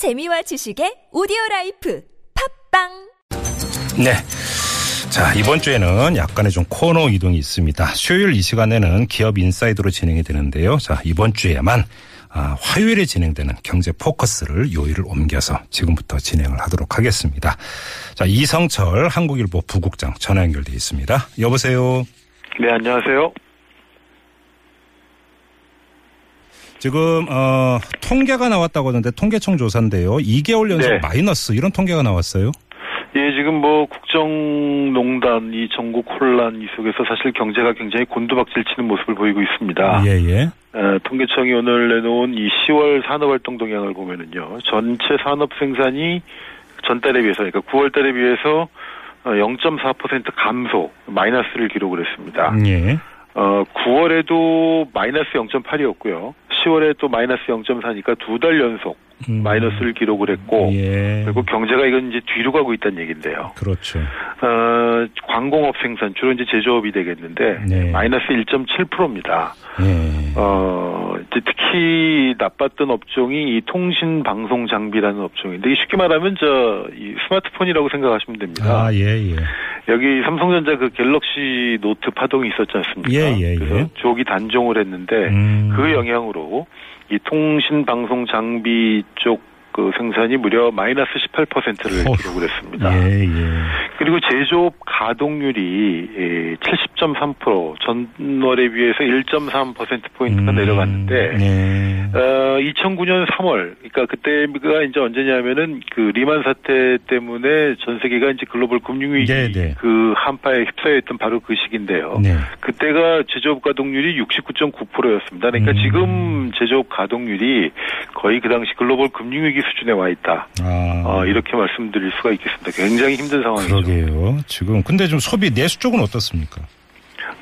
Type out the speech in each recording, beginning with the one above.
재미와 지식의 오디오 life 팟빵 네. 자, 이번 주에는 약간의 좀 코너 이동이 있습니다. 수요일 이 시간에는 기업 inside로 진행이 되는데요. 자, 이번 주에만 아, 화요일에 진행되는 경제 포커스를 요일을 옮겨서 지금부터 진행을 하도록 하겠습니다. 자, 이성철 한국일보 부국장 전화 연결돼 있습니다. 여보세요. 네, 안녕하세요. 지금 어, 통계가 나왔다고 하는데 통계청 조사인데요. 2개월 연속 네. 마이너스 이런 통계가 나왔어요. 예, 지금 뭐 국정농단 이 전국 혼란 이 속에서 사실 경제가 굉장히 곤두박질 치는 모습을 보이고 있습니다. 예, 예. 에, 통계청이 오늘 내놓은 이 10월 산업활동 동향을 보면은요, 전체 산업 생산이 전달에 비해서, 그러니까 9월달에 비해서 0.4% 감소, 마이너스를 기록을 했습니다. 예. 어, 9월에도 마이너스 0.8이었고요. 10월에 또 마이너스 0.4니까 두 달 연속 음. 마이너스를 기록을 했고, 예. 그리고 경제가 이건 이제 뒤로 가고 있다는 얘기인데요. 그렇죠. 어, 광공업 생산 주로 이제 제조업이 되겠는데 네. 마이너스 1.7%입니다. 예. 어, 이제 특히 나빴던 업종이 이 통신 방송 장비라는 업종인데 쉽게 말하면 저 이 스마트폰이라고 생각하시면 됩니다. 아, 예, 예. 여기 삼성전자 그 갤럭시 노트 파동이 있었지 않습니까? 예, 예, 예. 그래서 조기 단종을 했는데 음. 그 영향으로 이 통신 방송 장비 쪽 그 생산이 무려 마이너스 18%를 기록을 했습니다. 예, 예. 그리고 제조업 가동률이 77. 10.3% 전월에 비해서 1.3%포인트가 음, 내려갔는데, 네. 어, 2009년 3월, 그러니까 그때가 이제 언제냐면은 그 리만 사태 때문에 전 세계가 이제 글로벌 금융위기 네, 네. 그 한파에 휩싸였던 바로 그 시기인데요. 네. 그때가 제조업 가동률이 69.9%였습니다. 그러니까 음. 지금 제조업 가동률이 거의 그 당시 글로벌 금융위기 수준에 와 있다. 아. 어, 이렇게 말씀드릴 수가 있겠습니다. 굉장히 힘든 상황이죠. 그러게요. 지금 근데 좀 소비 내수 쪽은 어떻습니까?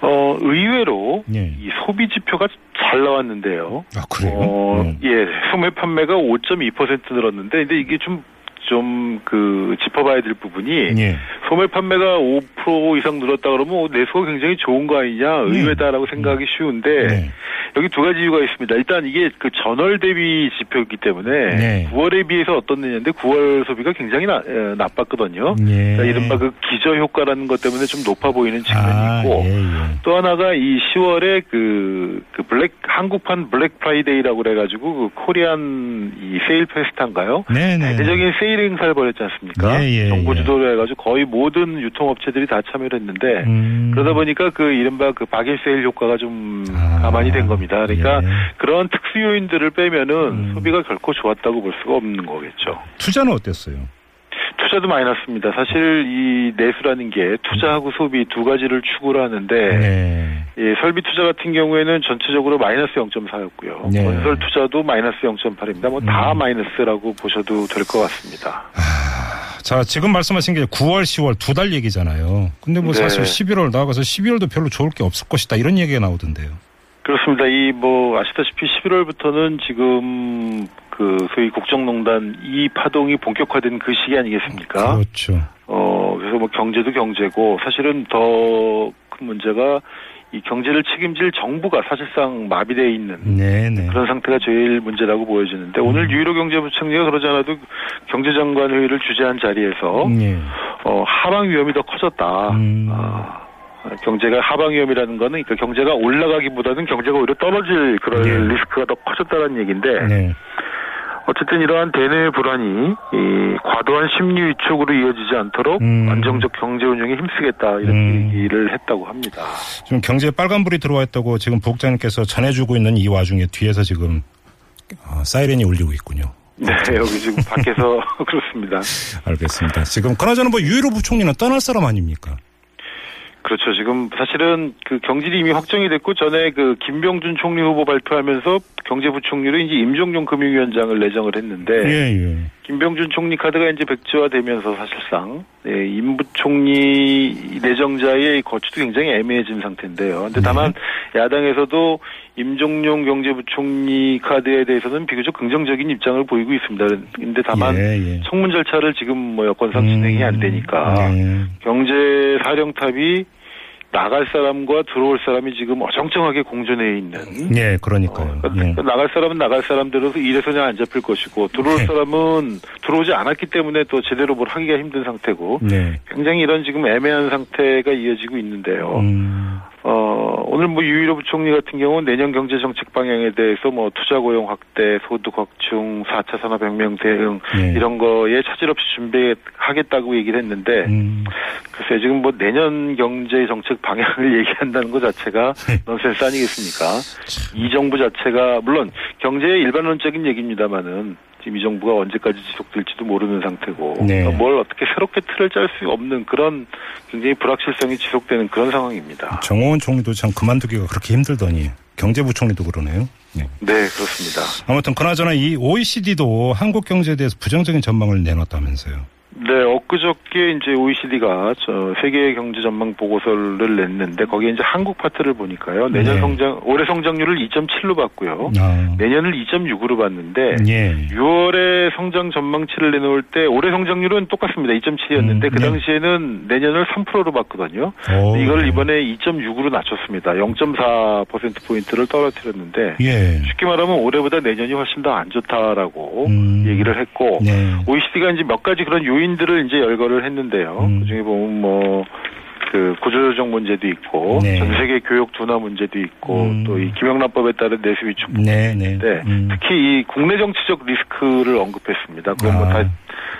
어, 의외로 예. 이 소비 지표가 잘 나왔는데요. 아, 그래요? 어, 음. 예, 소매 판매가 5.2% 늘었는데, 근데 이게 좀, 좀, 그, 짚어봐야 될 부분이, 예. 소매 판매가 5% 이상 늘었다 그러면 내수가 굉장히 좋은 거 아니냐, 의외다라고 생각하기 쉬운데, 네. 여기 두 가지 이유가 있습니다. 일단 이게 그 전월 대비 지표이기 때문에, 네. 9월에 비해서 어떻느냐인데, 9월 소비가 굉장히 나, 에, 나빴거든요. 예. 그러니까 이른바 그 기저 효과라는 것 때문에 좀 높아 보이는 측면이 아, 있고, 예, 예. 또 하나가 이 10월에 그, 그 블랙, 한국판 블랙 프라이데이라고 그래가지고 그 코리안 이 세일 페스타인가요? 네네. 대대적인 세일 행사를 벌였지 않습니까? 예, 예, 정부 예. 주도로 해가지고 거의 모든 유통업체들이 다 참여를 했는데, 음. 그러다 보니까 그 이른바 그 바겐세일 효과가 좀 아, 가미가 된 겁니다. 그러니까 예. 그런 특수 요인들을 빼면은 음. 소비가 결코 좋았다고 볼 수가 없는 거겠죠. 투자는 어땠어요? 투자도 났습니다. 사실 이 내수라는 게 투자하고 소비 두 가지를 추구를 하는데, 네. 예, 설비 투자 같은 경우에는 전체적으로 마이너스 0.4였고요. 네. 건설 투자도 마이너스 0.8입니다. 뭐다 음. 마이너스라고 보셔도 될 것 같습니다. 자, 지금 말씀하신 게 9월, 10월 두 달 얘기잖아요. 근데 뭐 네. 사실 11월 나가서 12월도 별로 좋을 게 없을 것이다. 이런 얘기가 나오던데요. 그렇습니다. 이 뭐 아시다시피 11월부터는 지금 그 소위 국정농단 이 파동이 본격화된 그 시기 아니겠습니까? 그렇죠. 어 그래서 뭐 경제도 경제고 사실은 더 큰 문제가 이 경제를 책임질 정부가 사실상 마비돼 있는 네네. 그런 상태가 제일 문제라고 보여지는데 오늘 유일호 경제부총리가 그러지 않아도 경제장관 회의를 주재한 자리에서 예. 어, 하방 위험이 더 커졌다. 음. 아, 경제가 하방 위험이라는 거는 그러니까 경제가 올라가기보다는 경제가 오히려 떨어질 그런 네. 리스크가 더 커졌다는 얘기인데 네. 어쨌든 이러한 대내 불안이 이 과도한 심리 위축으로 이어지지 않도록 음. 안정적 경제 운영에 힘쓰겠다 이렇게 음. 얘기를 했다고 합니다. 지금 경제에 빨간불이 들어와 있다고 지금 부국장님께서 전해주고 있는 이 와중에 뒤에서 지금 어, 사이렌이 울리고 있군요. 네, 여기 지금 밖에서 그렇습니다. 알겠습니다. 지금 그나저나 뭐 유일호 부총리는 떠날 사람 아닙니까? 그렇죠. 지금 사실은 그 경질이 이미 확정이 됐고 전에 그 김병준 총리 후보 발표하면서 경제부총리로 이제 임종용 금융위원장을 내정을 했는데 예, 예. 김병준 총리 카드가 이제 백지화되면서 사실상 예, 임 부총리 내정자의 거취도 굉장히 애매해진 상태인데요. 근데 다만 야당에서도 임종용 경제부총리 카드에 대해서는 비교적 긍정적인 입장을 보이고 있습니다. 근데 다만 예, 예. 청문 절차를 지금 뭐 여건상 진행이 안 되니까 네. 경제 사령탑이 나갈 사람과 들어올 사람이 지금 어정쩡하게 공존해 있는. 예, 그러니까요. 어, 예. 나갈 사람은 나갈 사람대로서 일에서 그냥 안 잡힐 것이고 들어올 네. 사람은 들어오지 않았기 때문에 또 제대로 뭘 하기가 힘든 상태고 네. 굉장히 이런 지금 애매한 상태가 이어지고 있는데요. 음, 어, 오늘 뭐 유일호 부총리 같은 경우는 내년 경제 정책 방향에 대해서 뭐 투자 고용 확대, 소득 확충, 4차 산업혁명 대응 네. 이런 거에 차질 없이 준비하겠다고 얘기를 했는데 음, 글쎄 지금 뭐 내년 경제 정책 방향을 얘기한다는 것 자체가 네. 넌센스 아니겠습니까? 이 정부 자체가 물론 경제의 일반론적인 얘기입니다만은 지금 이 정부가 언제까지 지속될지도 모르는 상태고 네. 그러니까 뭘 어떻게 새롭게 틀을 짤 수 없는 그런 굉장히 불확실성이 지속되는 그런 상황입니다. 정호원 총리도 참 그만두기가 그렇게 힘들더니 경제부총리도 그러네요. 네. 네 그렇습니다. 아무튼 그나저나 이 OECD도 한국 경제에 대해서 부정적인 전망을 내놨다면서요. 네, 엊그저께 이제 OECD가 저 세계 경제 전망 보고서를 냈는데 거기에 이제 한국 파트를 보니까요. 내년 네. 성장 올해 성장률을 2.7로 봤고요. 아, 내년을 2.6으로 봤는데 예. 6월에 성장 전망치를 내놓을 때 올해 성장률은 똑같습니다. 2.7이었는데 음, 그 네. 당시에는 내년을 3%로 봤거든요. 오, 이걸 네. 이번에 2.6으로 낮췄습니다. 0.4% 포인트를 떨어뜨렸는데 예. 쉽게 말하면 올해보다 내년이 훨씬 더 안 좋다라고 음. 얘기를 했고 네. OECD가 이제 몇 가지 그런 요 인들을 이제 열거를 했는데요. 음. 그중에 보면 뭐, 그 구조조정 문제도 있고, 네. 전 세계 교육 둔화 문제도 있고, 음. 또이 김영란법에 따른 내수 위축 네, 네. 문제인데, 음. 특히 이 국내 정치적 리스크를 언급했습니다. 그건 뭐 아. 다,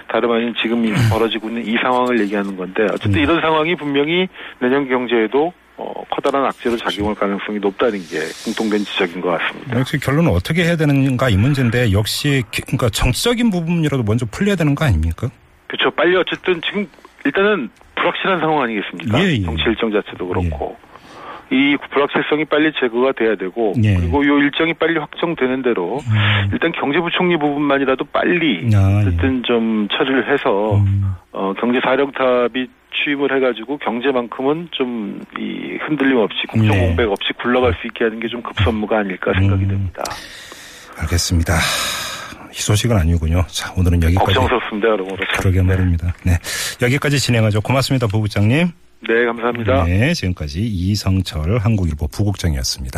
다름 아닌 지금 이 벌어지고 있는 이 상황을 얘기하는 건데, 어쨌든 음. 이런 상황이 분명히 내년 경제에도 어, 커다란 악재로 작용할 가능성이 높다는 게 공통된 지적인 것 같습니다. 역시 결론은 어떻게 해야 되는가 이 문제인데 역시 기- 그러니까 정치적인 부분이라도 먼저 풀려야 되는 거 아닙니까? 그렇죠. 빨리 어쨌든 지금 일단은 불확실한 상황 아니겠습니까? 예, 예. 정치 일정 자체도 그렇고. 이 불확실성이 빨리 제거가 돼야 되고 예. 그리고 이 일정이 빨리 확정되는 대로 음. 일단 경제부총리 부분만이라도 빨리 아, 예. 어쨌든 좀 처리를 해서 음. 어, 경제 사령탑이 취임을 해가지고 경제만큼은 좀 이 흔들림 없이 국정 네. 공백 없이 굴러갈 수 있게 하는 게 좀 급선무가 아닐까 생각이 음. 됩니다. 알겠습니다. 이 소식은 아니군요. 자, 오늘은 여기까지. 걱정스럽습니다. 참. 그러게 말입니다. 네. 여기까지 진행하죠. 고맙습니다, 부부장님. 네, 감사합니다. 네. 지금까지 이성철 한국일보 부국장이었습니다.